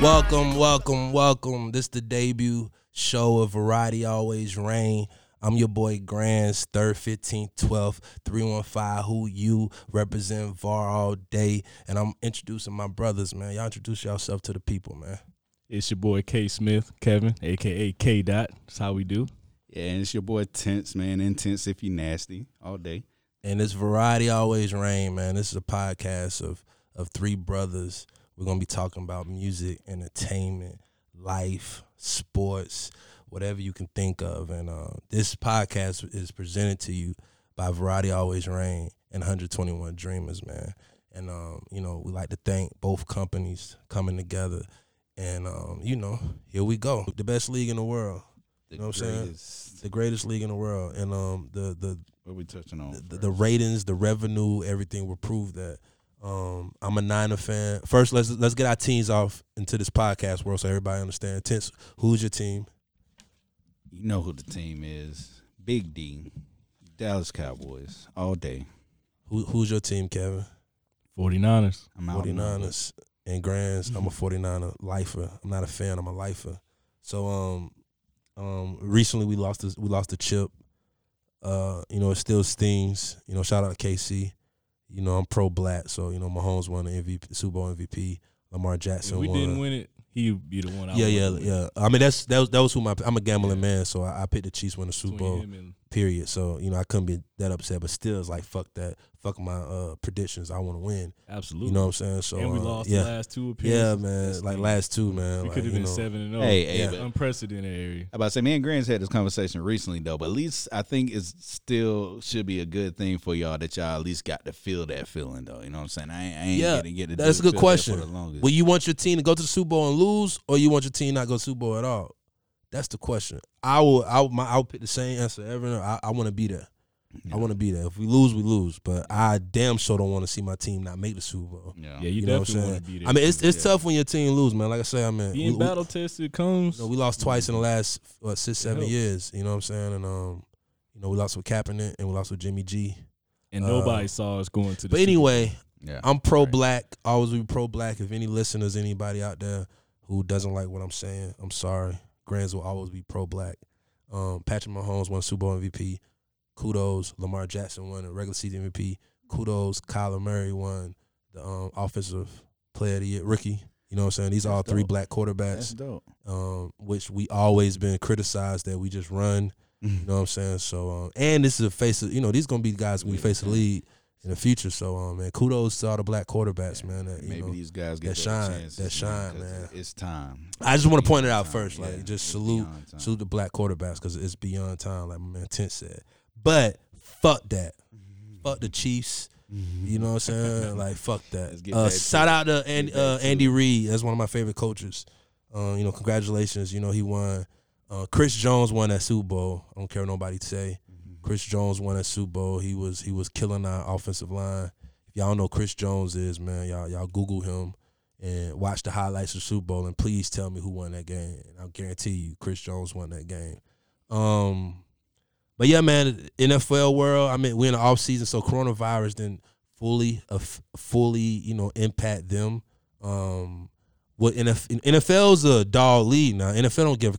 Welcome, welcome, welcome. This the debut show of Variety Always Rain. I'm your boy Grands, 3rd, 15th, 12th, 315. Who you represent VAR all day. And I'm introducing my brothers, man. Y'all introduce yourself to the people, man. It's your boy K Smith, Kevin, aka K Dot. That's how we do. Yeah, and it's your boy Tense, man. Intense if you nasty all day. And this Variety Always Rain, man. This is a podcast of of three brothers. We're gonna be talking about music, entertainment, life, sports, whatever you can think of. And uh, this podcast is presented to you by Variety Always Rain and 121 Dreamers, man. And um, you know, we like to thank both companies coming together. And um, you know, here we go. The best league in the world. The You know what I'm saying? The greatest league in the world. And um the the What we touching on? the, the ratings, the revenue, everything will prove that. Um, I'm a Niner fan. First, let's let's get our teams off into this podcast world so everybody understands. Tense, who's your team? you know who the team is? Big D, Dallas Cowboys all day. Who, who's your team, Kevin? 49ers. I'm out. on 49ers and Grands. I'm a 49er lifer. I'm not a fan. I'm a lifer. So um um recently we lost this, we lost the chip. Uh, you know, it still stings. You know, shout out to KC. You know, I'm pro black, so you know Mahomes won the MVP, Super Bowl MVP. Lamar Jackson If we won. didn't win it, he'd be the one. I yeah, yeah, win. yeah. I mean, that's that was that was who my I'm a gambling Yeah. man, so I, I picked the Chiefs win the Super Bowl. Him and Period. So you know, I couldn't be that upset, but still, it's like fuck that, fuck my uh predictions. I want to win. absolutely. You know what I'm saying? So and we uh, lost yeah, the last two yeah, man. That's Like last two, man. We like, could have been know. seven and zero. Hey, hey, Yeah. unprecedented area. I about to say, me and Grants had this conversation recently though, but at least I think it's still should be a good thing for y'all that y'all at least got to feel that feeling though. You know what I'm saying? I ain't, I ain't Yeah, getting get to do- That's a good feel that question. For. Well, you want your team to go to the Super Bowl and lose, or you want your team not go to the Super Bowl at all? That's the question. I will. I will, my, I will pick the same answer ever. I, I want to be there. I want to be there. If we lose, we lose. But I damn sure don't want to see my team not make the Super Bowl. yeah. Yeah, you, You know what I'm definitely saying? want to be there. I mean, it's it's Yeah. tough when your team lose, man. Like I say, I mean, being we, we- battle tested comes. you know, we lost twice in the last what six, seven helps. years. You know what I'm saying? And um, you know, we lost with Kaepernick and we lost with Jimmy G. and uh, nobody saw us going to the. But Super anyway, yeah. I'm pro Right. black. Always be pro black. If any listeners, anybody out there who doesn't like what I'm saying, I'm sorry. Grands will always be pro black. Um, Patrick Mahomes won Super Bowl MVP. Kudos. Lamar Jackson won a regular season MVP. Kudos. Kyler Murray won the um, offensive player of the year, rookie. You know what I'm saying? These are all That's three dope. black quarterbacks, That's dope. um, which we always been criticized that we just run. You know what I'm saying? So, um, and this is a face of, you know, these gonna be guys we face the lead in the future. So, um, man, kudos to all the black quarterbacks, man. That, you Maybe know, these guys get that shine, that shine, man. It's time. I just want to point it out time, first, yeah. like just It's salute, salute the black quarterbacks because it's beyond time, like my man Tent said. But fuck that, fuck the Chiefs. You know what I'm saying? like fuck that. Uh, shout out to Andy, get back uh, Andy. Reid. That's one of my favorite coaches. Uh, you know, congratulations. You know he won. Uh, Chris Jones won that Super Bowl. I don't care what nobody say. Chris Jones won that Super Bowl. He was he was killing our offensive line. If y'all know Chris Jones is, man, y'all y'all Google him and watch the highlights of Super Bowl and please tell me who won that game. And I'll guarantee you Chris Jones won that game. Um but yeah, man, NFL world, I mean, we're in the off season, so coronavirus didn't fully uh, fully, you know, impact them. Um what NFL, NFL's a dog league now. NFL don't give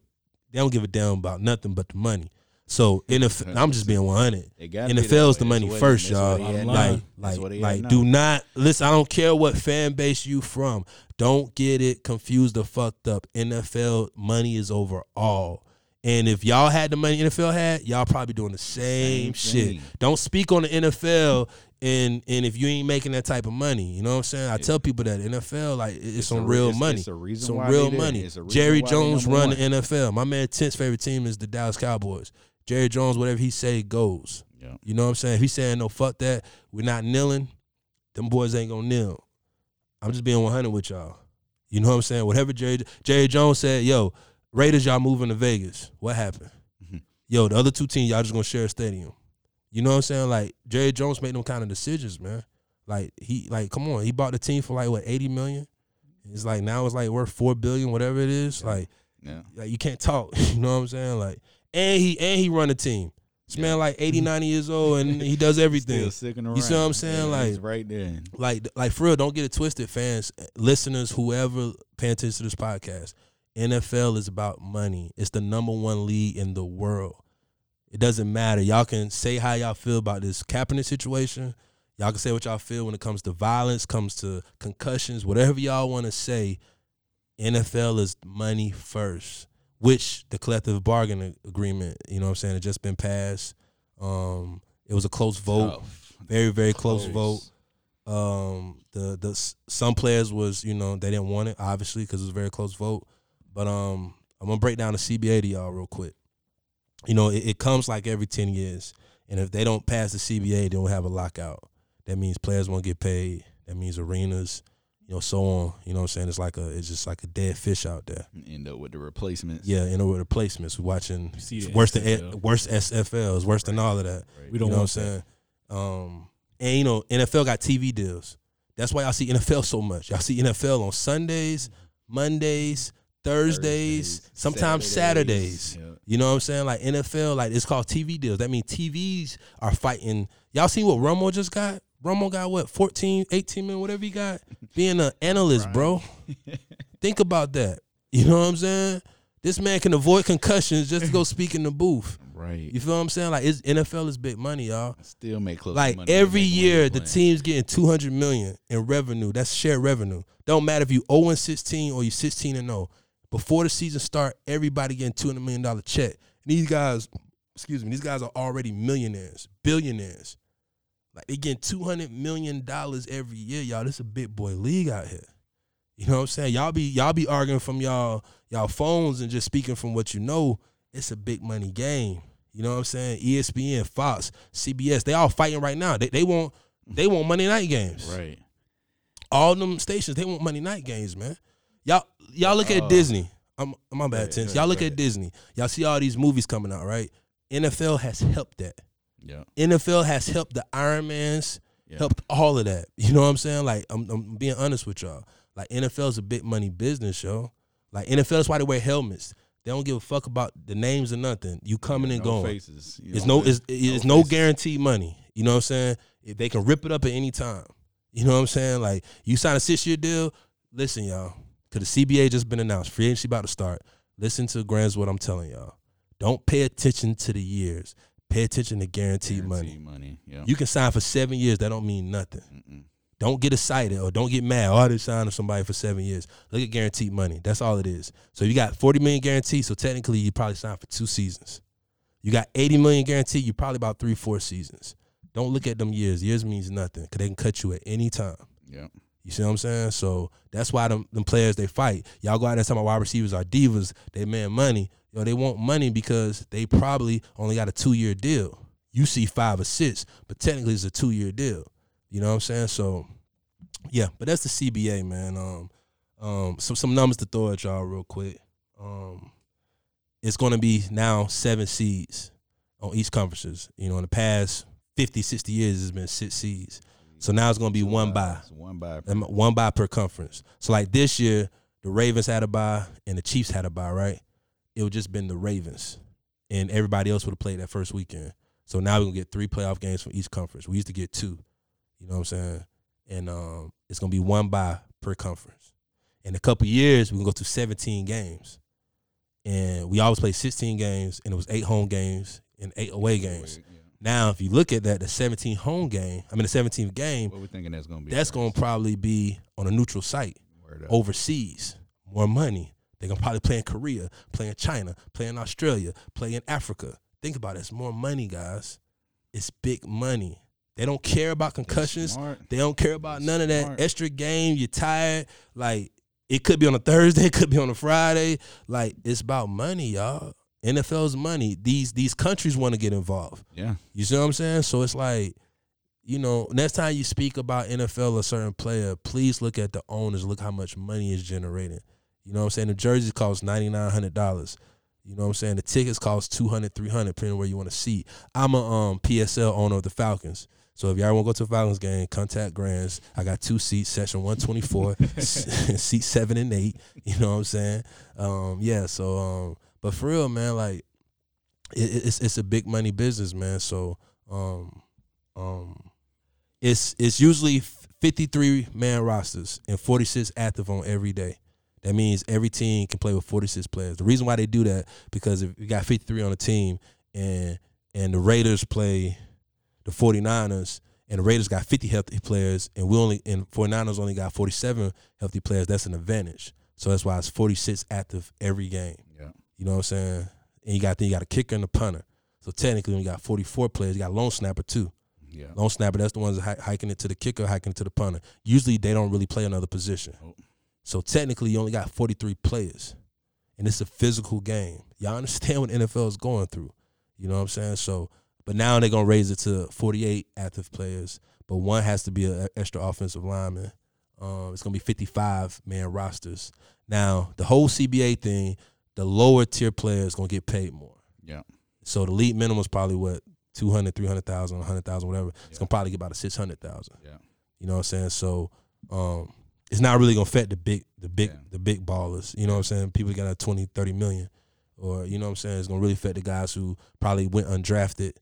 they don't give a damn about nothing but the money. So NFL, I'm just being 100. It gotta be that NFL's the money first, y'all. what he at Like- Like, like, what he at like, do not listen. I don't care what fan base you from. Don't get it confused or fucked up. NFL money is over all. And if y'all had the money NFL had, y'all probably doing the same, Same shit. Don't speak on the NFL and and if you ain't making that type of money, you know what I'm saying? I tell people that NFL like it- it's, a real it's- money. it's a reason Some real money. It's Jerry Jones run one. the NFL. My man Tent's favorite team is the Dallas Cowboys. Jerry Jones, whatever he say goes. Yeah. You know what I'm saying? If he's saying no, fuck that, we're not kneeling, them boys ain't gonna kneel. I'm just being 100 with y'all. You know what I'm saying? Whatever Jerry Jerry Jones said, yo, Raiders, y'all moving to Vegas. What happened? Mhm. Yo, the other two teams, y'all just gonna share a stadium. You know what I'm saying? Like Jerry Jones made them kind of decisions, man. Like he, like, come on, he bought the team for like what 80 million. It's like now it's like worth four billion, whatever it is. Yeah. Like, Yeah. like you can't talk. You know what I'm saying? Like, and he and he run a team. This Yeah. man like 80, 90 years old, and he does everything. Still around. You see what I'm saying? Yeah, Like- he's right there. like like for real don't get it twisted fans listeners whoever paying attention to this podcast. NFL is about money. It's the number one league in the world. It doesn't matter. Y'all can say how y'all feel about this Kaepernick situation. Y'all can say what y'all feel when it comes to violence, comes to concussions, whatever y'all want to say. NFL is money first, which the collective bargaining agreement, you know what I'm saying, it just been passed. Um, it was a close vote, Tough. very very close, Close. vote. Um, the the some players was you know they didn't want it obviously because it was a very close vote. But um, I'm gonna break down the CBA to y'all real quick. You know, it, it comes like every ten years, and if they don't pass the CBA, they don't have a lockout. That means players won't get paid. That means arenas, you know, so on. You know what I'm saying? It's like a it's just like a dead fish out there. End up with the replacements. Yeah, you know, with the replacements. We're watching see it's the worse than XFL. worse XFL. It's worse than all of that. We don't you know want what I'm saying? Um, and you know, NFL got TV deals. That's why y'all see NFL so much. Y'all see NFL on Sundays, Mondays, Thursdays, Thursdays, sometimes Saturdays. Saturdays. Yeah. You know what I'm saying? Like NFL, like it's called TV deals. That means TVs are fighting. Y'all see what Romo just got? Romo got what, 14, 18 million, whatever he got? Being an analyst, bro. Think about that. You know what I'm saying? This man can avoid concussions just to go speak in the booth. Right. You feel what I'm saying? Like it's NFL is big money, y'all. Still make close. Like every year, the team's getting 200 million in revenue. That's shared revenue. Don't matter if you 0 and 16 or you 16 and 0. Before the season start, everybody getting 200 million dollar check. And these guys, excuse me, these guys are already millionaires, billionaires. Like they getting 200 million dollars every year, y'all. This is a big boy league out here. You know what I'm saying? Y'all be y'all be arguing from y'all y'all phones and just speaking from what you know. It's a big money game. You know what I'm saying? ESPN, Fox, CBS, they all fighting right now. They they want they want Monday night games. Right. All them stations, they want Monday night games, man. Y'all y'all look at Uh, Disney. I'm my bad, ahead, tense. Y'all look at. Disney. Y'all see all these movies coming out, right? NFL has helped that. Yeah. NFL has helped the Ironmans, Yeah. helped all of that. You know what I'm saying? Like I'm, I'm being honest with y'all. Like NFL is a big money business, yo. Like NFL is why they wear helmets. They don't give a fuck about the names or nothing. You coming Yeah, and no going. Faces. You It's no, it's, it's no, faces. guaranteed money. You know what I'm saying? If they can rip it up at any time. You know what I'm saying? Like you sign a six year deal. Listen, y'all, because the CBA just been announced. Free agency about to start. Listen to Grants what I'm telling y'all. Don't pay attention to the years. Pay attention to guaranteed, money. Guaranteed money. Yeah. You can sign for seven years. That don't mean nothing. Mm-mm. Don't get excited or don't get mad. Oh, they signed somebody for seven years. Look at guaranteed money. That's all it is. So you got 40 million guaranteed. So technically you probably signed for two seasons. You got 80 million guaranteed. You probably about three, four seasons. Don't look at them years. Years means nothing because they can cut you at any time. Yeah. You see what I'm saying? So that's why them, them players they fight. Y'all go out there and tell my wide receivers are divas. They man money. Yo, they want money because they probably only got a two year deal. You see five or six, but technically it's a two year deal. You know what I'm saying? So yeah, but that's the CBA, man. Um, um, some some numbers to throw at y'all real quick. Um, it's going to be now seven seeds on each conferences. You know, in the past 50, 60 years, it's been six seeds. So now it's going to be one by. One by. Um, one bye per conference. So like this year, the Ravens had a buy and the Chiefs had a buy, right? It would just been the Ravens, and everybody else would have played that first weekend. So now we're gonna get three playoff games from each conference. We used to get two, you know what I'm saying? And um, it's gonna be one bye per conference. In a couple years, we can go to 17 games, and we always play 16 games, and it was eight home games and eight away games. Yeah. Now, if you look at that, the 17 home game, I mean the 17th game, What we thinking that's gonna be? that's going to probably be on a neutral site overseas. More money. They're to probably play in Korea, play in China, play in Australia, play in Africa. Think about it. It's more money, guys. It's big money. They don't care about concussions. They don't care about That's none of that smart. extra game. You're tired. Like, it could be on a Thursday, it could be on a Friday. Like, it's about money, y'all. NFL's money. These these countries want to get involved. Yeah. You see what I'm saying? So it's like, you know, next time you speak about NFL a certain player, please look at the owners. Look how much money is generating. You know what I'm saying? The jerseys cost ninety nine hundred dollars. You know what I'm saying? The tickets cost 200 300 depending on where you want to see. I'm a um, PSL owner of the Falcons. So if y'all want to go to a Falcons game, contact Grands. I got two seats, section 124, seat seven and eight. You know what I'm saying? Um, yeah. So, um, but for real, man, like it, it's it's a big money business, man. So, um, um, it's it's usually 53 man rosters and 46 active on every day. That means every team can play with 46 players. The reason why they do that because if you got 53 on a team and and the Raiders play the 49ers and the Raiders got 50 healthy players and we only and 49ers only got 47 healthy players, that's an advantage. So that's why it's 46 active every game. Yeah. You know what I'm saying? And you got then you got a kicker and a punter. So technically, when you got 44 players, you got a long snapper too. Yeah. Long snapper, that's the ones hiking it to the kicker, hiking it to the punter. Usually, they don't really play another position. Nope. So technically, you only got 43 players, and it's a physical game. Y'all understand what NFL is going through? You know what I'm saying? So, but now they're gonna raise it to 48 active players, but one has to be an extra offensive lineman. Um, it's gonna be 55 man rosters. Now, the whole CBA thing, the lower tier players gonna get paid more. Yeah. So the league minimum is probably what 200, 300,000, 100,000, whatever. It's gonna probably get about a 600,000. Yeah. You know what I'm saying? So um, it's not really gonna affect the big the big Yeah. the big ballers. You know what I'm saying? People got a 20, 30 million. Or you know what I'm saying? It's gonna really affect the guys who probably went undrafted,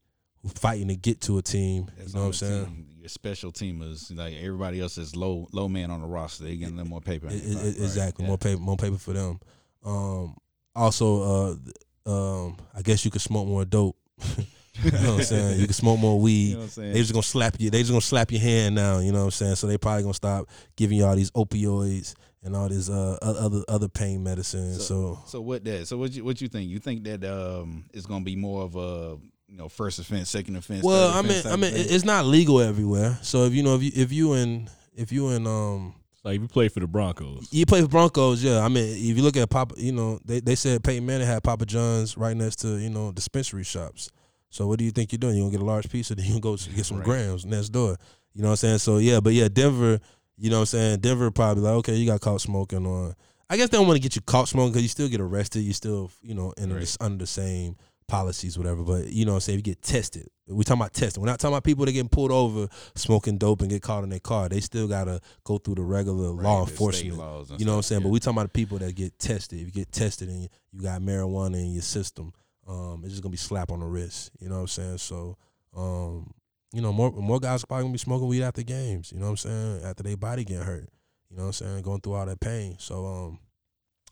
who fighting to get to a team. That's you know what I'm saying? team. Your special teamers, like everybody else, is low low man on the roster. They getting a little more paper. I- I- Right, right. exactly. Yeah. More paper more paper for them. Um also uh um I guess you could smoke more dope. you know what I'm saying? You can smoke more weed. You know what I'm saying? They just gonna slap you. They just gonna slap your hand now. You know what I'm saying? So they probably gonna stop giving you all these opioids and all this uh other other pain medicine. So, So what that? So what you what you think? You think that um it's gonna be more of a you know first offense, second offense? well, third I mean, offense I mean, thing? it's not legal everywhere. So if you know if you if you in if you in um Like if you play for the Broncos. you play for Broncos, yeah. I mean, if you look at Papa, you know they they said Peyton Manning had Papa John's right next to you know dispensary shops. So what do you think you're doing? You gonna get a large piece, or then you go get some Right. grams next door? You know what I'm saying? So yeah, but yeah, Denver. You know what I'm saying? Denver probably like, okay, you got caught smoking, or I guess they don't want to get you caught smoking because you still get arrested. You still, you know, in Right. under the same policies, whatever. But you know what I'm saying? If you get tested, we talking about testing. We're not talking about people that getting pulled over smoking dope and get caught in their car. They still gotta go through the regular Right, law enforcement. laws You know what I'm saying? But yeah. we talking about the people that get tested. If you get tested and you got marijuana in your system, um, it's just gonna be slap on the wrist. You know what I'm saying? So, um, you know, more more guys probably gonna be smoking weed after games. You know what I'm saying? After their body getting hurt. You know what I'm saying? Going through all that pain. So, um,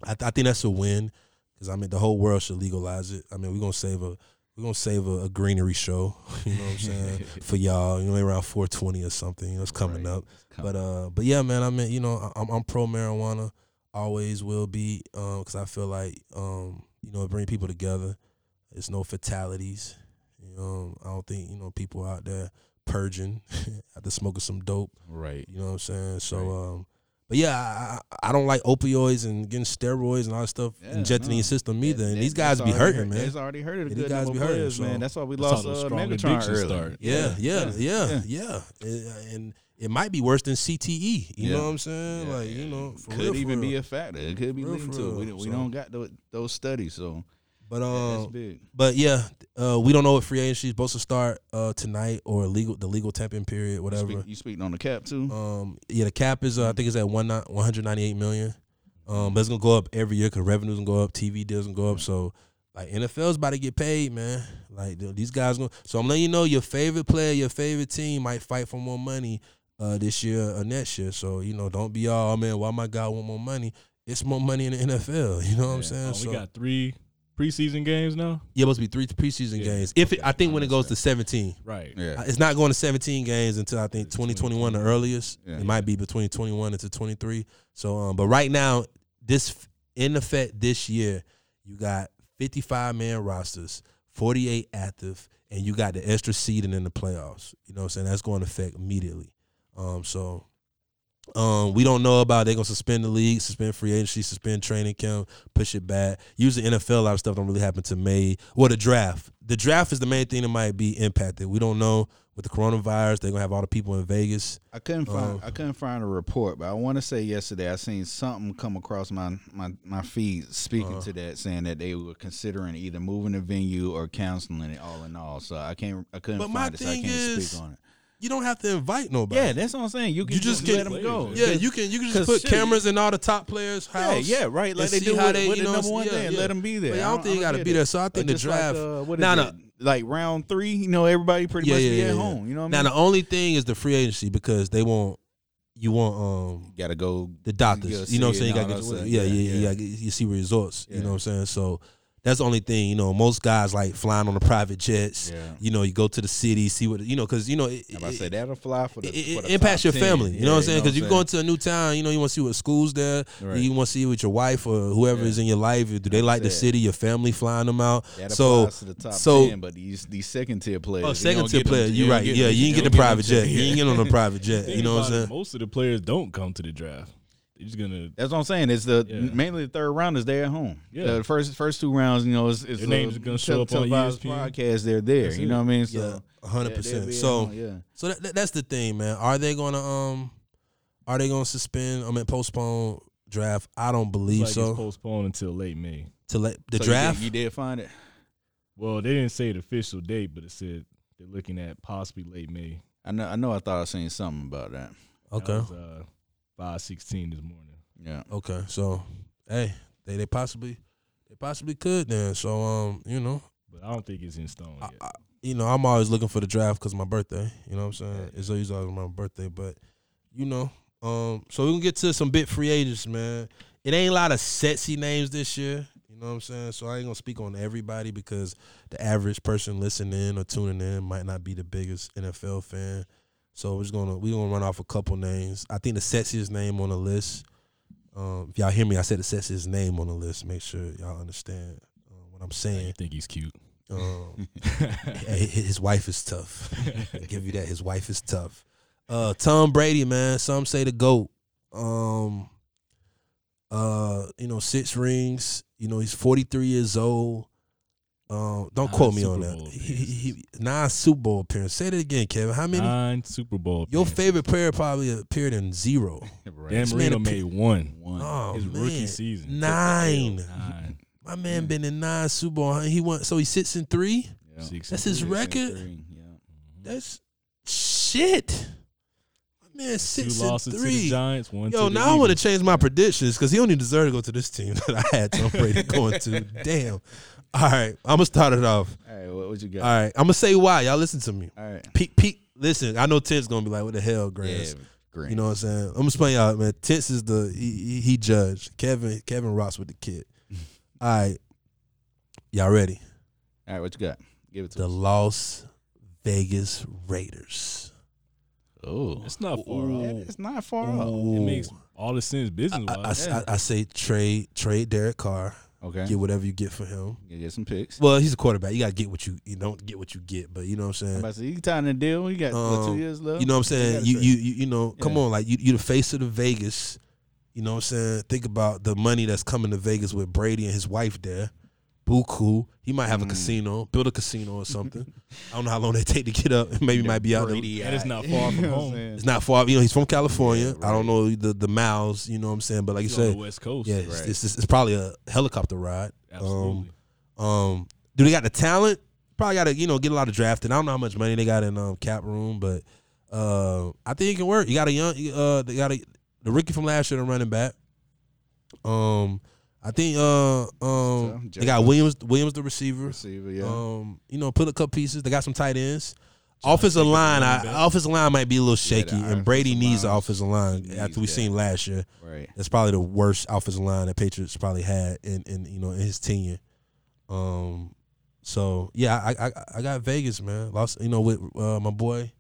I, I think that's a win because I mean the whole world should legalize it. I mean we're gonna save a we're gonna save a, a greenery show. You know what I'm saying? For y'all, you know, around 420 or something. You know, it's coming Right. up. It's coming. But uh, but yeah, man. I mean, you know, I- I'm I'm pro marijuana. Always will be. Um, because I feel like um, you know, it bring people together. There's no fatalities. You know, I don't think you know people out there purging after smoking some dope. right. You know what I'm saying? So Right. um. But yeah, I, I I don't like opioids and getting steroids and all that stuff Yeah, injected in no. your system either. That- and that- these guys be hurting, hurt- man. It's already hurted a good these guys be hurting, players, man. That's why we That's lost the uh, strong Megatron addiction early. start. Yeah, yeah, yeah, yeah. yeah, Uh, And it might be worse than CTE. You Yeah. know what I'm saying? Yeah, like, you know, for could real, for even real. be a factor. It could be Real, leading to it. We, don't- we So- don't got those, those studies, so But um, big. but yeah, uh, we don't know what free agency is supposed to start uh tonight or legal the legal tampering period, You, whatever. speak, you speaking on the cap too? Um, yeah, the cap is uh, I think it's at one one hundred ninety eight million. Um, but it's gonna go up every year because revenues gonna go up, TV deals gonna go up. So like NFL's about to get paid, man. Like th- these guys gonna. So I'm letting you know your favorite player, your favorite team might fight for more money uh this year or next year. So you know, don't be all oh, man. Why my guy want more money? It's more money in the NFL. You know what I'm saying? Oh, so we got three preseason games now. yeah, supposed to be three preseason Yeah. games. If it, I think when it goes to 17. Right. yeah. Uh, It's not going to 17 games until I think It's 2021 the earliest. Yeah. It might be between 21 and to 23. So, um, but right now, this in effect this year, you got 55 man rosters, 48 active, and you got the extra seeding in the playoffs. You know what I'm saying? That's going to affect immediately. Um, so um, we don't know about they're gonna suspend the league, suspend free agency, suspend training camp, push it back. Usually NFL, a lot of stuff don't really happen to May. Well, the draft. The draft is the main thing that might be impacted. We don't know with the coronavirus. They're gonna have all the people in Vegas. I couldn't find Uh, I couldn't find a report, but I want to say yesterday I seen something come across my my, my feed speaking Uh-huh. to that, saying that they were considering either moving the venue or canceling it all in all. So I can't I couldn't find it, so I can't is, speak on it. You don't have to invite nobody. Yeah, that's what I'm saying. You can You just just, get- let them go. yeah. You can you can just put shit, cameras in all the top players' house. Yeah, yeah, right. Like they see do how with, they, with you the know, number one yeah, thing. yeah. Let them be there. But I don't think you got to get be it. there. So I think the draft. uh, what is Nah, it? nah. Like round three, you know, everybody pretty Yeah, much yeah, be at yeah. home. You know what I Now the only thing is the free agency because they won't. you want um you Gotta go. the doctors. Go You know what I'm saying? You gotta get all yeah, yeah, Yeah, yeah, yeah. yeah. You see results. You know what I'm saying? So that's the only thing. You know, most guys like flying on the private jets. Yeah. You know, you go to the city, see what you know, because you know it, to it- say that'll fly for the. it, for the impacts your 10. family. You know what I'm saying? Because you you go into a new town, you know, you want to see what schools there. Right. You want to see with your wife or whoever Yeah. is in your life. Do they like the city? Your family flying them out. That so, applies to the top so- ten, but these these second tier players. oh, second tier get them- player. You're right. Yeah, you ain't get the private jet. You ain't get on the private jet. You know what I'm saying? Most of the players don't come to the draft. They're gonna. That's what I'm saying. It's the Yeah. mainly the third round is there at home. Yeah. the first first two rounds, you know, it's, is Their names gonna show up on televised ESPN. podcast. They're there. That's you it. know what I mean? Yeah, So hundred yeah, they'll percent. So, home, yeah. so that, that- that's the thing, man. Are they gonna um, are they gonna suspend? I mean, postpone draft? I don't believe like so. it's postponed until late May. to let the So you did- draft. you did find it. Well, they didn't say the official date, but it said they're looking at possibly late May. I know. I know. I thought I seen something about that. okay. That was, uh, five sixteen this morning. Yeah. Okay, so hey, they they possibly they possibly could then. So um, you know, But I don't think it's in stone I, yet. I, you know, I'm always looking for the draft because my birthday. You know what I'm saying? It's always always my birthday, but you know, um, so we can get to some big free agents, man. It ain't a lot of sexy names this year. You know what I'm saying? So I ain't gonna speak on everybody because the average person listening or tuning in might not be the biggest NFL fan. So we're just gonna we're gonna run off a couple names. I think the sexiest name on the list. Um, if y'all hear me, I said the sexiest name on the list. Make sure y'all understand uh, what I'm saying. I think he's cute. Um, his wife is tough. Give you that. His wife is tough. Uh, Tom Brady, man. Some say the goat. Um, uh, you know, six rings. You know, he's 43 years old. Um, don't Nine quote me on Super that. Bowl He, he, he, nine Super Bowl appearance. Say that again, Kevin. How many? Nine Super Bowl. Your appearances. favorite player probably appeared in zero. Right. Dan Marino appear- made one. One. Oh His man, rookie season. nine. Nine. My man been in nine Super Bowl. He went. So he sits in three. Yeah. Six That's his three. record? Three, Yeah. That's shit. My man Two six and losses to the three. Giants. One Yo, to the now I want to change my predictions because he don't even deserve to go to this team that I had Tom Brady going to. Damn. All right, I'm gonna start it off. All right. What, what you got? All right, I'm gonna say why. Y'all listen to me. All right. Pete, Pete, listen. I know Tent's gonna be like, "What the hell, Yeah. Grants?" Great. You know what I'm saying? I'm gonna explain y'all, man. Tents is the he, he, he judge. Kevin Kevin rocks with the kid. All right, y'all ready? All right. What you got? Give it to me. The us. Las Vegas Raiders. Oh. It's not far Ooh. off. It's not far off. It makes all the sense business I, I, wise. I, I say trade trade Derek Carr. Okay. Get whatever you get for him. You get some picks. Well, he's a quarterback. You gotta get what you you don't get what you get, but you know what I'm I'm saying. about to say, you tying the deal. You got what, two Um, years left. You know what I'm saying. You you you, you know, come on, like you you the face of the Vegas. You know what I'm saying. Think about the money that's coming to Vegas with Brady and his wife there. Buku. He might have a Mm. casino, build a casino or something. I don't know how long they take to get up. Maybe he might be out there. Brady And it's not far from You know what I'm home. saying? It's not far. You know, he's from California. Yeah, I don't know the the miles. You know what I'm saying. But like you He's on said, the West Coast. yeah, it's, Right. it's, it's probably a helicopter ride. Absolutely. Um, do they got the talent? Probably got to you know get a lot of drafting. I don't know how much money they got in um, cap room, but uh, I think it can work. You got a young, uh, they got a the rookie from last year, the running back. Um, I think uh um they got Williams Williams the receiver. Receiver, yeah. Um, you know, put a couple pieces. They got some tight ends. Offensive line, I, offensive line might be a little shaky, the and Brady needs the offensive line needs after we seen last year. right. That's probably the worst offensive line that Patriots probably had in, in you know in his tenure. Um, so yeah, I I, I got Vegas, man. Lost, you know, with uh, my boy,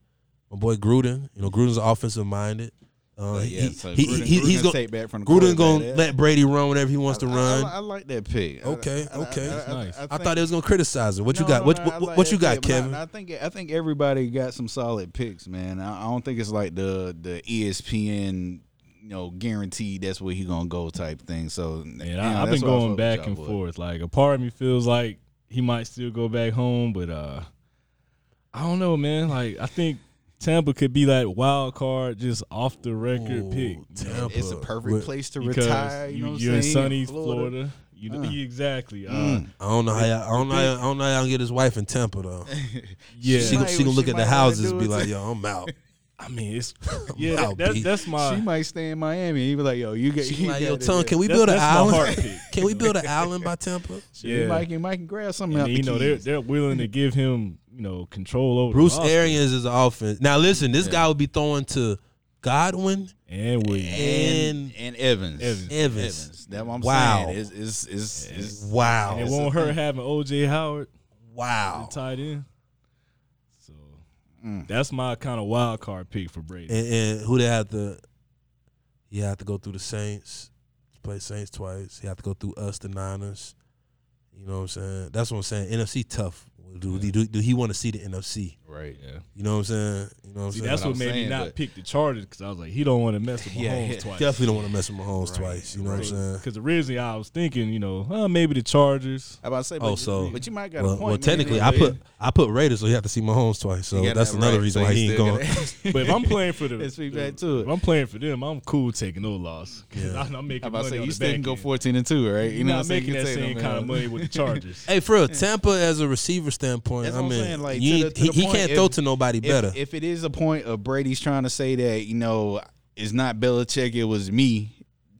my boy Gruden. You know, Gruden's offensive minded. Uh, But he, so he, Gruden, he, he's Gruden going take back from the Gruden's quarterback gonna there. let Brady run whenever he wants to I- I- run. I, I like that pick. Okay, I- okay. I, That's nice. I, thought they was gonna criticize it. What you got? no, what no, what, like what you got, pick, but I- Kevin? I, think I think everybody got some solid picks, man. I, I don't think it's like the the ESPN, you know, guaranteed that's where he gonna go type thing. So And yeah, I, I've been what I going back and boys. forth. Like a part of me feels like he might still go back home, but uh I don't know, man. Like I think Tampa could be that wild card, just off the record Ooh, pick. Tampa. It's a perfect With- place to Because retire. You know, what you're I'm in sunny Florida. You know Uh. exactly. Uh, Mm. I don't know how y'all, I don't know. How, I don't know how y'all get his wife in Tampa though. Yeah, she, gonna- she gonna she look at the houses and be like, "Yo, I'm out." I mean, it's yeah. Wow, That, that, that's my. she might stay in Miami. He be like, yo, you get. She you like, got "Yo, it Tom, there." can we that's, build an that's island? Can we build an island by Tampa?" Shit, Yeah. Mike can Mike can grab something And out you the know they're they're willing to give him you know control over Bruce roster. Arians is an offense. Now listen, this Yeah. guy would be throwing to Godwin, and Williams. and And- and Evans. Evans. Evans. That's what I'm Wow. saying. It's, it's, it's, it's, wow, And it won't hurt having OJ Howard wow. tied in. So Mm. that's my kind of wild card pick for Brady. And, and who they have to? He have to go through the Saints, play Saints twice. He have to go through us, the Niners. You know what I'm saying? That's what I'm saying. NFC tough. Do, do, do he want to see the NFC? Right. yeah. You know what I'm saying? You know what I'm See, saying? that's what what, made saying, me not pick the Chargers because I was like, he don't want to mess with Mahomes Yeah, yeah. twice. Definitely don't want to mess with Mahomes Right, twice. You know right. what I'm saying? Because originally I was thinking, you know, uh, maybe the Chargers. I about to say, Oh, but, so- but you might got a Well, point. well technically, I put I put Raiders, so you have to see Mahomes twice. So that's that another right. reason So why you he ain't going. But if I'm playing for the, Let's speak back to it. if I'm playing for them, I'm cool taking no loss. 'Cause Yeah. I'm, I'm making I'm about to money say you the still can go 14 and two, right? You're know, not I'm making You that same kind of money with the Chargers. Hey, for real, Tampa as a receiver standpoint, I what I'm mean, like, you to the- ain't- to he, the he point, can't if- throw to nobody better. If, if it is a point of Brady's trying to say that, you know, it's not Belichick, it was me,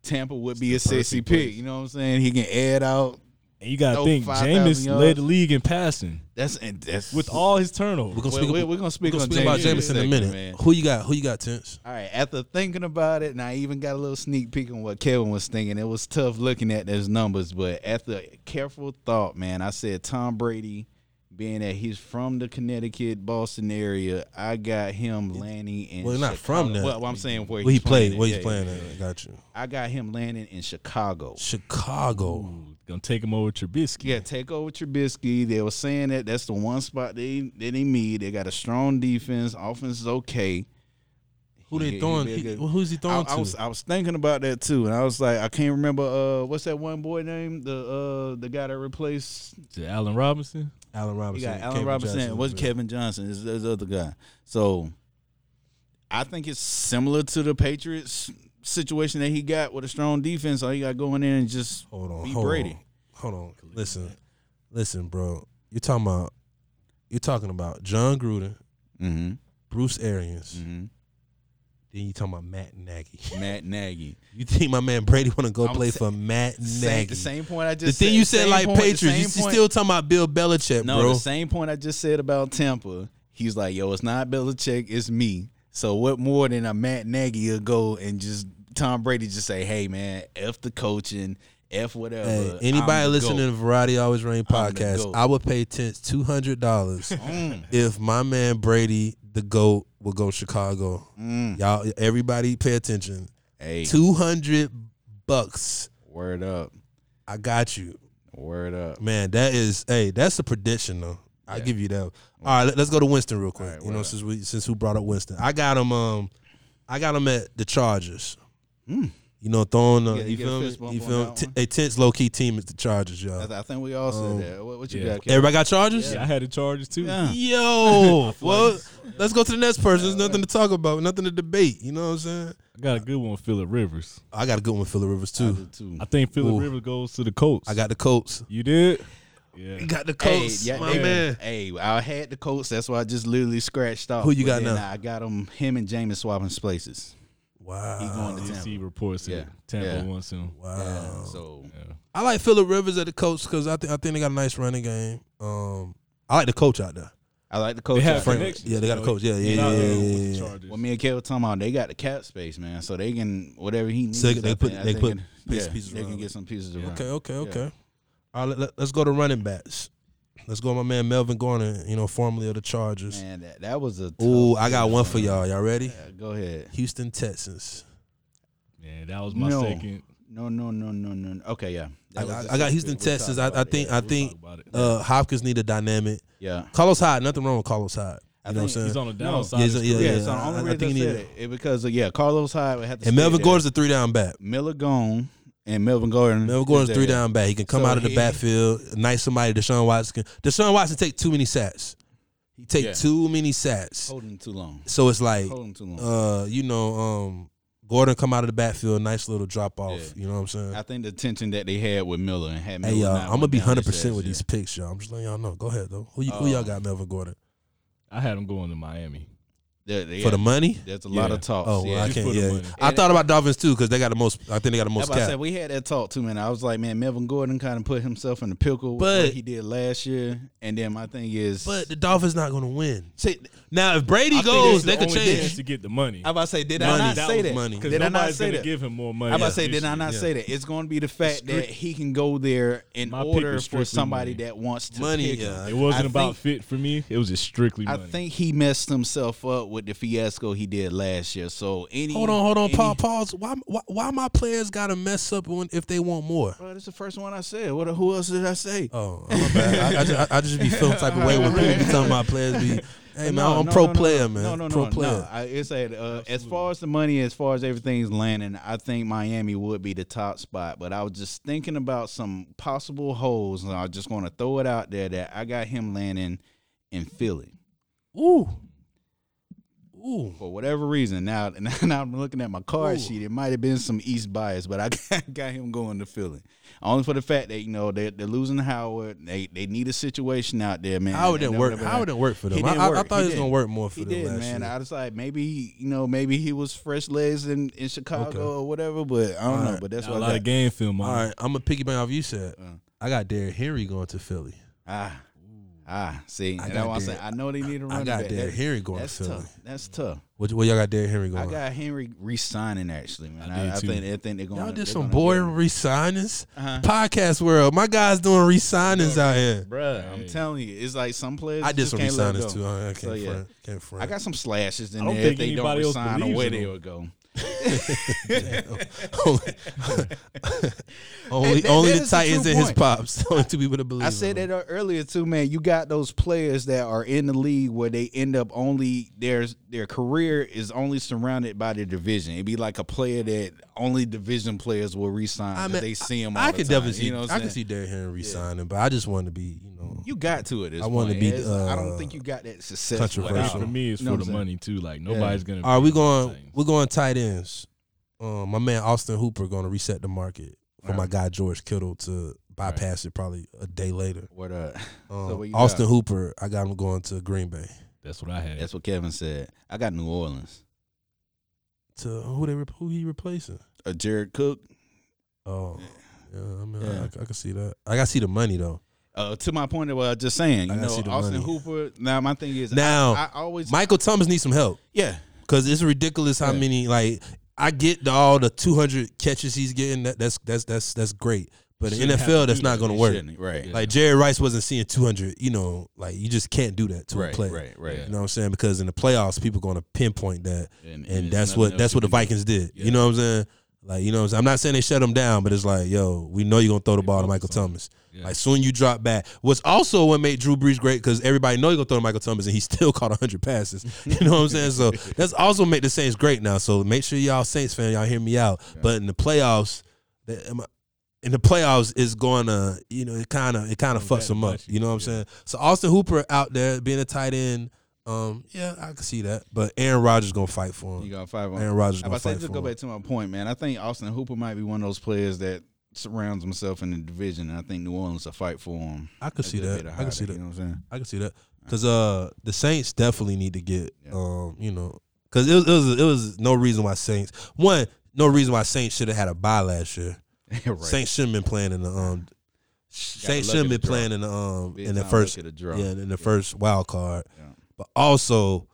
Tampa would be a sexy perfect pick. You know what I'm saying? He can add out. And you got to think, 5,000 Jameis led the league in passing That's and that's with all his turnovers. we're gonna Well, speak, we're, we're gonna speak, we're gonna on speak about James Jameis in a minute. man. Who you got? Who you got, Tense? All right, after thinking about it, and I even got a little sneak peek on what Kevin was thinking. It was tough looking at those numbers, but after careful thought, man, I said Tom Brady, being that he's from the Connecticut, Boston area, I got him landing in. Well, not from there. Well, I'm saying where, Where he played? Where he's playing yeah, at? yeah. Got you. I got him landing in Chicago. Chicago. Ooh, gonna take him over Trubisky. Yeah, take over Trubisky. They were saying that that's the one spot they they they need. They got a strong defense. Offense is okay. Who they throwing? He, well, who's he I, throwing I to? was I was thinking about that too, and I was like, I can't remember uh what's that one boy name? The uh the guy that replaced To Allen Robinson. Allen you Robinson. got Allen Kevin Robinson. Johnson. What's Kevin Johnson? Is the other guy? So I think it's similar to the Patriots situation that he got with a strong defense. All you got going in and just Hold on. Hold Brady. On, hold on. Listen, listen, bro. You're talking about. You're talking about Jon Gruden, mm-hmm, Bruce Arians. mm-hmm. Then you talking about Matt Nagy. Matt Nagy. You think my man Brady want to go I'm play sa- for Matt Same, Nagy? the same point I just. The thing said, you said like point- Patriots, you point- still talking about Bill Belichick, No, bro. the same point I just said about Tampa. He's like, yo, it's not Belichick, it's me. So what more than a Matt Nagy will go and just Tom Brady just say, hey man, f the coaching, f whatever. Hey, anybody listening to Variety Always Rain podcast, I would pay Tense two hundred dollars Mm, if my man Brady, the goat, will go Chicago. mm. Y'all, everybody, pay attention. Hey, Two hundred bucks. word up, I got you, word up. man. That is, hey, that's a prediction though. I Yeah. give you that. All right, let, us go to Winston real quick. Right, you know, up? since we since who brought up Winston, I got him. Um, I got him at the Chargers. Mm. You know, throwing the, You you, you a feel me? You feel me? that T- one? a tense low key team is the Chargers, y'all. I, I think we all said Um, that. What, what you yeah. got? Kevin? Everybody got Chargers? Yeah, I had the Chargers too. Yeah. Yo, well, let's go to the next person. There's nothing to talk about, nothing to debate. You know what I'm saying? I got a good one, with Philip Rivers. I got a good one, with Philip Rivers too. did too. I think Philip Rivers goes to the Colts. I got the Colts. you did. Yeah. got the Hey, Colts, yeah, my they- man. Hey, I had the Colts. That's why I just literally scratched off. Who you got now? I got him, him and Jameis swapping places. Wow, He going to You Tampa. see reports that Yeah. Tampa Yeah. wants him. wow. Yeah, so Yeah. I like Philip Rivers at the Colts because I think I think they got a nice running game. Um, I like the coach out there. I like the coach. They have out there. connections. Yeah, they got a coach. Yeah, yeah, yeah, out there yeah, yeah, the yeah. What me and Kev were talking about, they got the cap space, man. So they can whatever he needs. So they- they put- think- I they put it- piece- yeah, pieces They around can get some pieces around. Okay, okay, Yeah. okay. All right, let, us go to running backs. Let's go, my man Melvin Gordon. You know, formerly of the Chargers. Man, that, that was a. Ooh, I got pick, one for y'all. Y'all ready? Yeah, go ahead. Houston Texans. Yeah, that was my No. second. No, no, no, no, no. Okay, yeah. I, I- I got Houston pick. We'll Texans. talk I, I about it. think. I We'll think talk about it. uh, Hopkins need a dynamic. Yeah. Carlos Hyde. Nothing wrong with Carlos Hyde. I You know what I'm saying? He's on the No. downside. Yeah, of yeah. Yeah, yeah. so the I- only I reason I, think he said need it, it because uh, yeah, Carlos Hyde would have to. and Melvin there. Gordon's a three down back. Miller gone and Melvin Gordon. Melvin is Gordon's three down back. He can come So out of the he- backfield. Nice somebody. Deshaun Watson. Deshaun Watson take too many sacks. He take Yeah. too many sacks. Holding too long. So it's like, Holding too long. uh, you know, um, Gordon come out of the backfield. Nice little drop off. Yeah. You know what I'm saying? I think the tension that they had with Miller and had Miller. Hey y'all, I'm gonna be down hundred his percent with stats, these picks, y'all. I'm just letting y'all know. Go ahead though. Who, you, who y'all got, Melvin Gordon? I had him going to Miami. There- they for the money. There's a lot of talks. Oh, well, yeah. I can't. Yeah. I thought about Dolphins too because they got the most. I think they got the most That's why I said we had that talk too, man. I was like, man, Melvin Gordon kind of put himself in the pickle with But- what he did last year. And then my thing is, But the Dolphins not going to win. see, Now, if Brady I goes, they the could change. to get the money. I about to say, did Money. I not That say that? money. Did I not say that? give him more money. I about to say, did I not Yeah. say that? It's going to be the fact that he can go there in My order for somebody money. that wants to Money, yeah. It wasn't about fit for me. It was just strictly I think he messed himself up with the fiasco he did last year. So any Hold on, hold on, any- Paul. Pause. Why, why, why my players got to mess up when if they want more? Bro, that's the first one I said. What? Who else did I say? Oh, my bad. I, I, just, I, I just be feeling type of way when people be talking about players. Be, hey man, No, I'm no, pro no, no, player, no. man. No, no, pro no, player. no. I, it's a, uh, as far as the money, as far as everything's landing, I think Miami would be the top spot. But I was just thinking about some possible holes, and I just want to throw it out there that I got him landing in Philly Ooh, ooh. for whatever reason. Now, now I'm looking at my card Ooh. sheet. It might have been some East bias, but I got, got him going to Philly only for the fact that you know they're, they're losing Howard. They they need a situation out there, man. Howard They didn't work. Howard didn't work for them. He I, I, I thought He was gonna work more for He them did, man. year. I was like, maybe you know, maybe he was fresh legs in, in Chicago Okay. or whatever, but I don't know. But that's what a I lot got. of game film on. All right, I'm gonna piggyback off you said. Uh. I got Derrick Henry going to Philly. Ah, ah. See, I and got that's why I say Derrick- I know they need a I running got back. Derrick That- Henry going That's Philly. tough. That's tough. What, what y'all got Derrick Henry going? I got Henry re-signing actually, man. I I, did I too. think I think they're going. Y'all did some boring re-signings. Uh-huh. Podcast world, my guys doing re-signings out here. Bruh, I'm telling you, it's like some players. I did just some can't let too. I, I can't So, yeah. front. Can't front. I got some slashes in I don't there. think if they don't resign or believes where they them. would go. only only, that- only that the Titans and his pops. Only two people to believe. I said that earlier too, man. You got those players that are in the league where they end up only their their career is only surrounded by their division. It'd be like a player that only division players will resign. I 'cause mean, they see him. All I the could time, definitely see. You know I I'm can saying? see Derrick Henry resigning, but I just wanted to be, you know, You got to it. I wanna be, I don't uh, think you got that success. controversial. For me, it's You for the saying? money too. Like nobody's gonna. All right, be we doing going. things. We're going tight ends. Um, my man Austin Hooper going to reset the market for my guy George Kittle to bypass it probably a day later. What uh, Um, what Austin got? Hooper, I got him going to Green Bay. That's what I had. that's what Kevin said. I got New Orleans. To who they who he replacing? Uh, Jared Cook. Oh, yeah. I mean, Yeah. I, I, can see that. I got to see the money though. Uh, to my point of what I was just saying, you gotta know, Austin money. Hooper. Now my thing is, Now, I, I always, Michael Thomas needs some help yeah, because it's ridiculous how Yeah. many like I get the, all the 200 catches he's getting. That, that's that's that's that's great. But in Shouldn't have to NFL, that's not going to work. right? Like Jerry Rice wasn't seeing 200. You know, like you just can't do that to right, a player. right, right. You know what I'm saying? Because in the playoffs, people going to pinpoint that, And, and there's that's what that's what the. Vikings did. Yeah. You know what I'm saying? Like you know, what I'm, saying? I'm not saying they shut him down, but it's like, yo, we know you're gonna throw the ball to Michael. Thomas. Yeah. Like soon you drop back. What's also what made Drew Brees great because everybody know you're gonna throw to Michael Thomas and he still caught 100 passes. You know what I'm saying? So that's also make the Saints great now. So make sure y'all Saints fan, y'all hear me out. But in the playoffs, in the playoffs is going to, you know, it kind of it kind of fucks them up. you, You know what I'm yeah. saying? So Austin Hooper out there being a tight end, um, yeah, I can see that. But Aaron Rodgers gonna fight for him. You got five on. Aaron Rodgers I gonna was say fight just for go back to my point, man. I think Austin Hooper might be one of those players that surrounds himself in the division. And I think New Orleans will fight for him. I could see that. I can see that. You know what I'm saying? I can see that because uh the Saints definitely need to get Yeah. um you know because it was, it was it was no reason why Saints one no reason why Saints should have had a bye last year. right. Saints shouldn't been playing in the um Saints shouldn't been playing in the um Big in the first look at the yeah in the first wild card, Yeah. but also.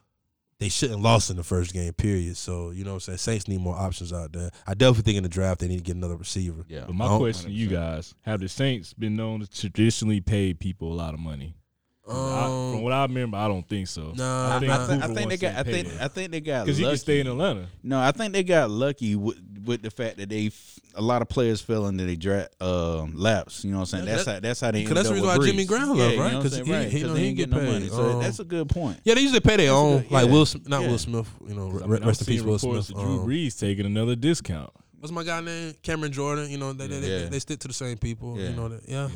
They shouldn't lost in the first game, period. So, you know what I'm saying? Saints need more options out there. I definitely think in the draft they need to get another receiver. Yeah. But my question to you guys: Have the Saints been known to traditionally pay people a lot of money? I, Um, from what I remember, I don't think so. Nah, I think, I- I, I think, I they got. I think. I think they got because he can stay in Atlanta. No, I think they got lucky with, with the fact that they f- a lot of players fell into their draft um, laps. You know what I'm saying? Yeah, that's that- how that's how they. Because that's the reason why Jimmy yeah, left, you know right? what I'm 'Cause saying? he- he 'cause know they he ain't get no paid. money. So Um, that's a good point. Yeah, they usually pay their own. good- like yeah. Will, Smith, not Yeah. Will Smith. You know, I rest in peace, Will Smith. Drew Um, Brees taking another discount. what's my guy name? Cameron Jordan. You know, they they, Yeah. stick to the same people. You know that. Yeah,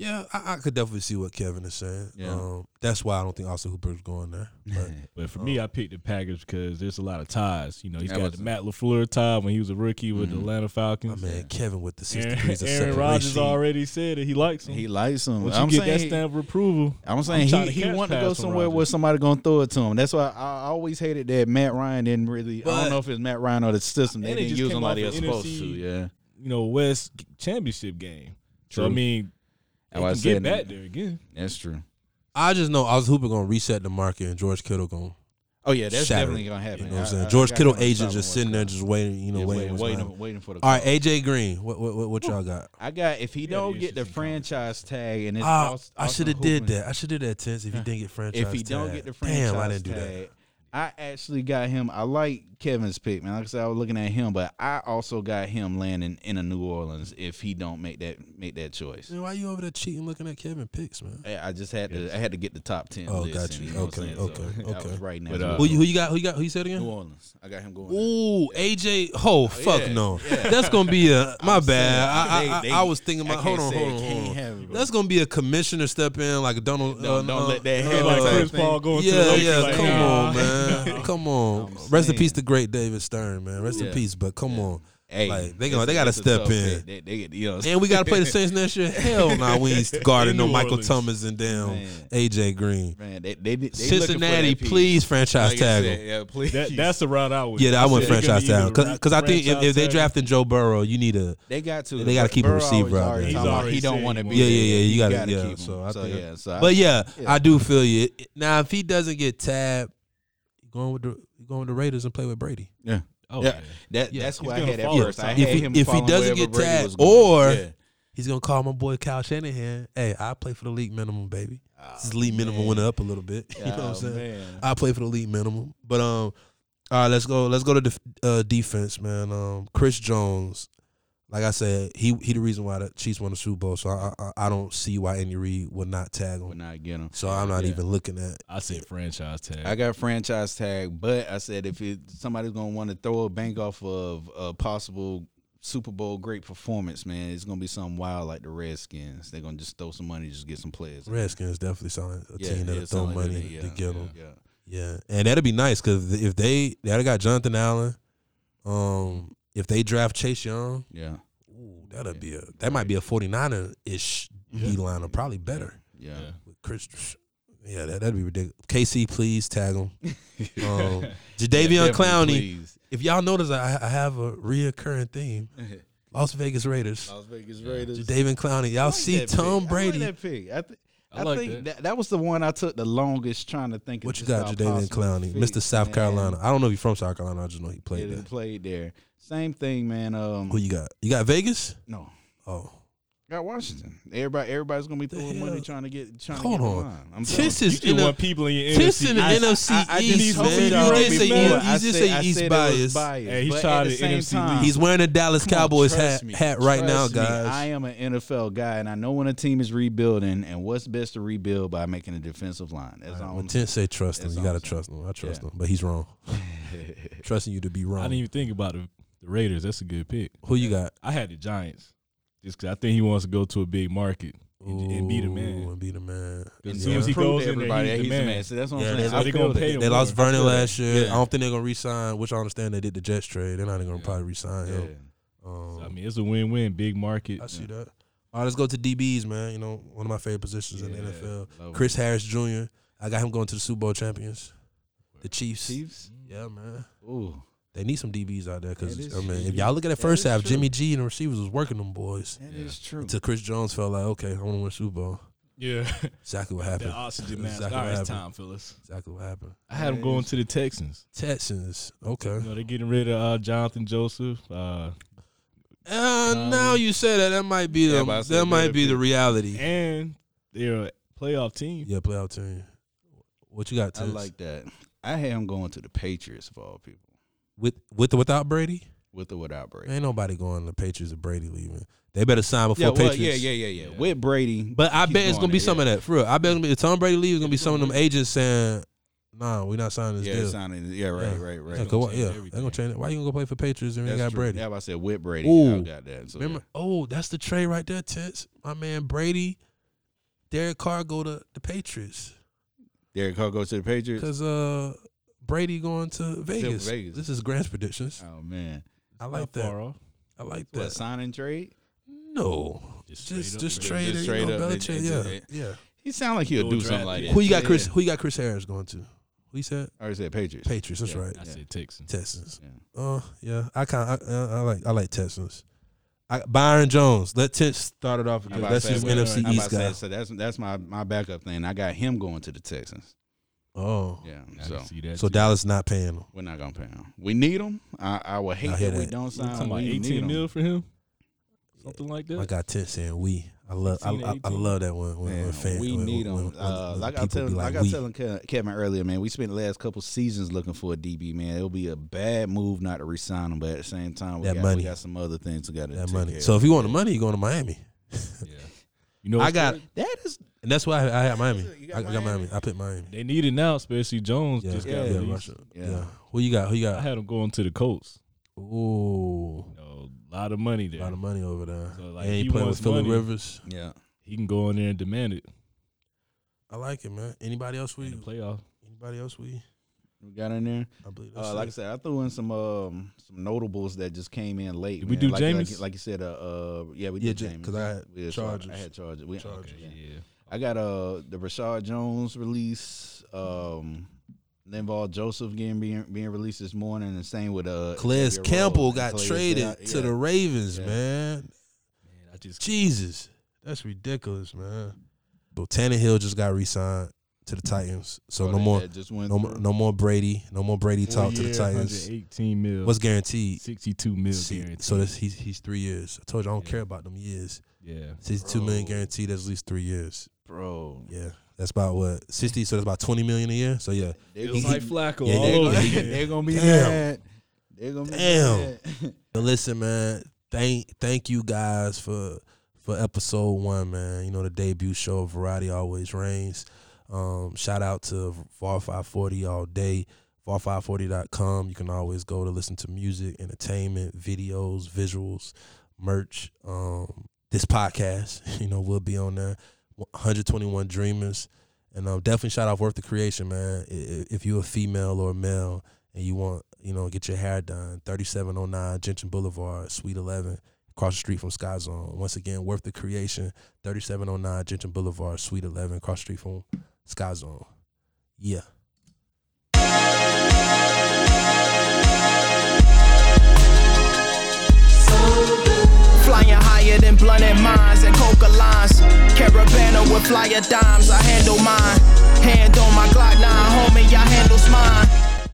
Yeah, Yeah, I, I could definitely see what Kevin is saying. Yeah. Um, that's why I don't think Austin Hooper's going there. But But for me, I picked the Packers because there's a lot of ties. You know, he's got was- the Matt LaFleur tie when he was a rookie with the Mhm. Atlanta my Falcons. man Kevin with the six Aaron, degrees of Aaron Rodgers already said that he likes him. he likes him. Once I'm you get saying that he- stamp of approval, I'm saying trying he, to he wanted to go pass from somewhere where somebody gonna throw it to him. That's why I, I always hated that Matt Ryan didn't really. I don't know if it's Matt Ryan or the system. They And didn't use came him like they were supposed to. Yeah, you know, West championship game. So I mean, they That's why I can said- get back there again. that's true. I just know Austin Hooper gonna reset the market and George Kittle gonna Oh yeah, that's shatter definitely gonna happen. You know what I'm saying? I- George I Kittle agent just sitting there, just waiting. You know, coming. waiting. Waiting, waiting, waiting for the. All right. AJ Green. What what what, what y'all got? I got if he Yeah, don't get the franchise tag and it's ah, Aus- I should have did that. I should have did that tense if he didn't get franchise. If he don't tag. get the franchise damn, I didn't do tag, that. I actually got him. I like Kevin's pick, man. Like I said, I was looking at him, but I also got him landing in a New Orleans if he don't make that make that choice. Man, why you over there cheating, looking at Kevin picks, man? I I just had to. I had to get the top ten. Oh, list, got and you. know what Okay, saying? okay, So, I okay. was right now. But, uh, Who you, who you got? Who you got? Who you said again? New Orleans. I got him going. Ooh, AJ. Oh, fuck yeah, no. yeah. That's gonna be a. My I'm bad. saying, I, I, they- I, they- I was thinking about. Hold on, hold on, hold on. have it, bro. That's gonna be a commissioner step in like a Donald. Don't- uh, don't uh, let that uh, head like like Chris Paul going Yeah, yeah. come on, man. Come on. Rest in peace to great David Stern, man. Rest in peace. But come Yeah. on. Hey, Like, they gonna- they gotta step in. pick. They, they, you know, And we gotta play the Saints next year. Hell no, we ain't guarding no Michael Orleans. Thomas and damn Man. AJ Green. Man, they, they, they Cincinnati, please franchise Like tag him. Yeah, please. That, that's the route I would. Yeah, I went said it could franchise be tag because I think if, if they tag- drafting Joe Burrow, you need a They got to. They gotta keep a receiver out there. talking about He's He don't want to be. Yeah, yeah, yeah, you gotta- gotta keep him. so I think- yeah, so But yeah, Yeah. I do feel you. Now, if he doesn't get tabbed, going with the you going with the Raiders and play with Brady. yeah, Oh, Yeah. yeah. that Yeah, that's he's I gonna had at follow first. I Tom. had If he- him if he doesn't get tagged, or- Yeah. He's gonna call my boy Kyle Shanahan. Hey, I play for the league minimum, baby. Oh, This league minimum went up a little bit. You know what I'm Oh, saying? man. I play for the league minimum. But um, all right, let's go. Let's go to def- uh, defense, man. Um, Chris Jones, like I said, he he the reason why the Chiefs won the Super Bowl. So I I, I don't see why Andy Reid would not tag him. Would not get him. So I'm not Yeah. even looking at. I said franchise tag. I got franchise tag, but I said if it, somebody's gonna want to throw a bank off of a possible Super Bowl great performance, man, it's gonna be something wild like the Redskins. They're gonna just throw some money, just get some players. Redskins definitely sound a Yeah, team yeah, that'll throw like money that, to yeah, get them. Yeah. Yeah, and that'd be nice because if they they already got Jonathan Allen, um, if they draft Chase Young, Yeah. ooh, that'll be a that might be a 49er ish Yeah. D liner, probably better Yeah. Yeah. with Chris. Yeah, that, that'd be ridiculous. KC, please tag him. Um, Yeah, Jadeveon definitely, Clowney. please. If y'all notice, I, I have a reoccurring theme: Las Vegas Raiders. Las Vegas Raiders. Jadeveon Clowney. Y'all like see that Tom pick. Brady. I like that pick. I, th- I I, like think that. that. that was the one I took the longest trying to think. of what you got, how Jadeveon Clowney, Mr. South man. Carolina? I don't know if he's from South Carolina. I just know he played he there. played there. Same thing, man. Um, Who you got? You got Vegas? no, Oh, got Washington. Everybody, everybody's gonna be throwing money trying to get trying Hold to get on. I'm telling this you. You in want people in your This in NFC. the I- NFC I- I just East, told man. y'all You did say before. he- you did said- say I he's said it biased. biased, Hey, he's trying to NFC time- He's wearing a Dallas Come on, Cowboys hat, me. hat right now, Trust me, guys. I am an NFL guy, and I know when a team is rebuilding, and what's best to rebuild by making a defensive line. That's all. When I'm Ten say trust him, you gotta trust him. I trust Yeah. him, but he's wrong. Trusting you to be wrong. I didn't even think about the, the Raiders. That's a good pick. Who you got? I had the Giants just because I think he wants to go to a big market and, and be the man. And be the man. As And soon as he goes to in there, everybody he's the he's man. So that's what Yeah, I'm they- saying. I they gonna that. pay him They more. lost Vernon feel that. last year. Yeah. I don't think they're gonna resign, which I understand they did the Jets trade. They're not even gonna Yeah. probably resign Yeah. him. Um, So, I mean, it's a win-win, big market. I see that. All right, let's go to DBs, man. You know, one of my favorite positions in the NFL. Chris it. Harris Jr. I got him going to the Super Bowl champions, the Chiefs. Chiefs. Yeah, man. Ooh, They need some DBs out there because I mean, true. if y'all look at that That first half, true. Jimmy G and the receivers was working them boys. that Yeah. is true. Until Chris Jones felt like, okay, I want to win a Super Bowl. Yeah, Exactly what happened. that oxygen mask. Exactly All what it's happened. time, Phyllis. Exactly what happened. I had him going to the Texans. Texans. Okay. You know, they're getting rid of uh, Johnathan Joseph. Uh, Uh, Um, now you say that that might be Yeah, the but that might be the reality. and they're a playoff team. Yeah, playoff team. What you got? I like that. I had him going to the Patriots of all people, with with or without Brady. with or without Brady. Ain't nobody going to the Patriots if Brady leaving. They better sign before Yeah, well, yeah, Patriots. yeah, yeah, yeah, Yeah. With Brady, But I bet it's going gonna be there, some yeah. of that for real. I bet it's gonna be, if Tom Brady leaves, it's gonna be some of them agents saying, "Nah, we're not signing this Yeah, deal." signing. Yeah, right, Yeah. right, Yeah, right. go- change yeah, everything. they're gonna change it. Why you gonna go play for Patriots and you That's got true. Brady? Yeah, but I said with Brady. Ooh. I got that. So Remember? Oh, that's the trade right there, Tits. My man Brady Derek Carr go to the Patriots Derek Carr goes to the Patriots. because uh Brady going to Vegas. Vegas. This is Grant's predictions. Oh man, I Not like that. off. I like what that. sign and trade? No, Just just straight up just trade Just it. straight You know, up Belichick. Yeah, it. yeah. He sound like he'll do something like that. Who you got, Yeah. Chris? Who you got, Chris Harris going to? Who you said? I already said Patriots. Patriots. That's Yeah. right. I said Texans. Texans. Yeah. Uh, yeah. I kind. I, uh, I like. I like Texans. I, Byron Jones. Let Tint start it off I'm because about that's to his NFC East about to guy. so that's that's my my backup thing. I got him going to the Texans. Oh, Yeah, I so can see that. so too. Dallas not paying him. we're not gonna pay him. We need him. I, I would hate I hear that we don't sign. talking about 18 mil for him? Something like that. I got Tint saying we. I love. I, I, I love that one. when, Man, when fans. we when, need when, him. uh, like I people tell, like, like, I telling Ke- Kevin earlier, man. We spent the last couple seasons looking for a DB, man. It'll be a bad move not to resign him, but at the same time, we That got, money. we got some other things we got to that take money. care So of. if you want the money, you going to Miami, yeah. You know, I got- crazy? that is and that's why I, I had Miami. You got I, I got Miami? Miami. I picked Miami. They need it now, especially Jones Yeah, just yeah, got yeah, released. Russia. Yeah. Yeah. Who you got? Who you got? I had him going to the Colts. Ooh, You know, a lot of money there. a lot of money over there. So, like, and he he playing with wants Philip. Rivers. yeah. He can go in there and demand it I like it, man. Anybody else we? in the playoff. Anybody else we? We got in there. I believe that's Uh, like I said, I threw in some um some notables that just came in late. Did we man. do like, like, like you said, uh, uh yeah, we Yeah, did Ja- James 'cause I had we Chargers. I had Chargers. We, Chargers. okay, yeah. Yeah. I got uh the Reshad Jones release. Um, Linval Joseph getting being being released this morning, and same with uh Calais Xavier Campbell Rhodes. got Calais- traded yeah, to the Ravens, Yeah. man. Man, I just Jesus, that's ridiculous, man. So Tannehill just got re-signed to the Titans. So Oh, no more, just went no, more- no more Brady, no more Brady four talk to the Titans. 118 mil. What's guaranteed? 62 mil See, guaranteed. so that's he's he's three years. I told you I don't Yeah. care about them years. yeah. Sixty-two million Bro. guaranteed. That's at least three years. Bro. Yeah, that's about what sixty. So that's about twenty million a year. So yeah, They It was gonna like be- Flacco yeah, they- over they're, gonna, again. they're gonna be Damn. mad. They're gonna be Damn. mad. But listen, man. Thank thank you guys for for episode one, man. You know the debut show. Of Variety always reigns. Um, shout out to VAR five forty all day. VAR540.com. You can always go to listen to music, entertainment, videos, visuals, merch. Um, this podcast, you know, will be on there. 121 Dreamers. And um, definitely shout out Worth the Creation, man. If you're a female or a male and you want, you know, get your hair done, 3709 Gentian Boulevard, Suite 11, across the street from Sky Zone. Once again, Worth the Creation, 3709 Gentian Boulevard, Suite 11, across the street from Sky Zone. Yeah. Higher than blunted minds and coca lines. Caravana with flyer dimes, I handle mine. Hand on my Glock 9, homie, I handles mine.